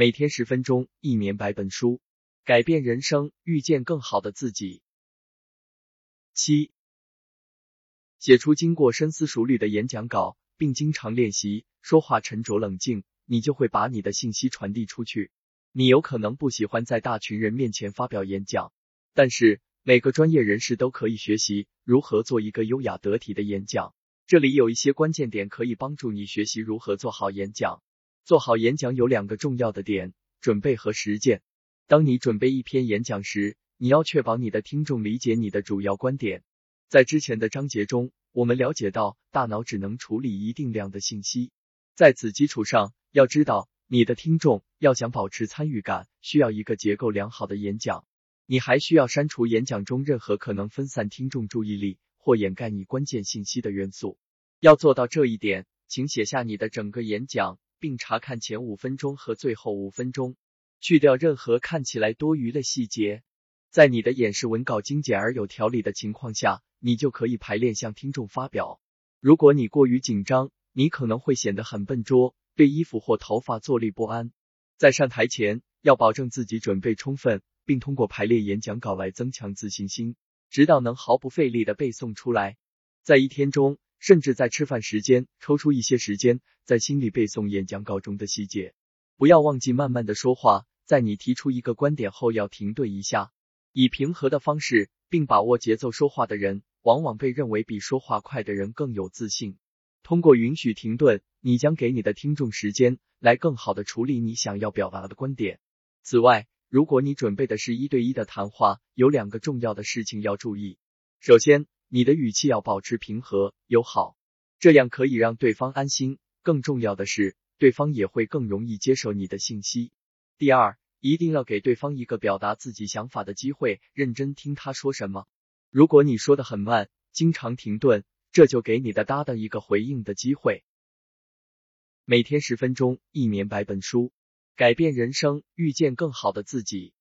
每天十分钟，一年百本书，改变人生，遇见更好的自己。七，写出经过深思熟虑的演讲稿，并经常练习说话沉着冷静，你就会把你的信息传递出去。你有可能不喜欢在大群人面前发表演讲，但是每个专业人士都可以学习如何做一个优雅得体的演讲。这里有一些关键点可以帮助你学习如何做好演讲。做好演讲有两个重要的点：准备和实践。当你准备一篇演讲时，你要确保你的听众理解你的主要观点。在之前的章节中，我们了解到，大脑只能处理一定量的信息。在此基础上，要知道你的听众要想保持参与感，需要一个结构良好的演讲。你还需要删除演讲中任何可能分散听众注意力或掩盖你关键信息的元素。要做到这一点，请写下你的整个演讲。并查看前五分钟和最后五分钟，去掉任何看起来多余的细节。在你的演示文稿精简而有条理的情况下，你就可以排练向听众发表。如果你过于紧张，你可能会显得很笨拙，对衣服或头发坐立不安。在上台前，要保证自己准备充分，并通过排练演讲稿来增强自信心，直到能毫不费力的背诵出来。在一天中。甚至在吃饭时间抽出一些时间，在心里背诵演讲稿中的细节。不要忘记慢慢的说话，在你提出一个观点后要停顿一下，以平和的方式并把握节奏说话的人，往往被认为比说话快的人更有自信。通过允许停顿，你将给你的听众时间来更好的处理你想要表达的观点。此外，如果你准备的是一对一的谈话，有两个重要的事情要注意。首先，你的语气要保持平和友好，这样可以让对方安心。更重要的是，对方也会更容易接受你的信息。第二，一定要给对方一个表达自己想法的机会，认真听他说什么。如果你说的很慢，经常停顿，这就给你的搭档一个回应的机会。每天十分钟，一年百本书，改变人生，遇见更好的自己。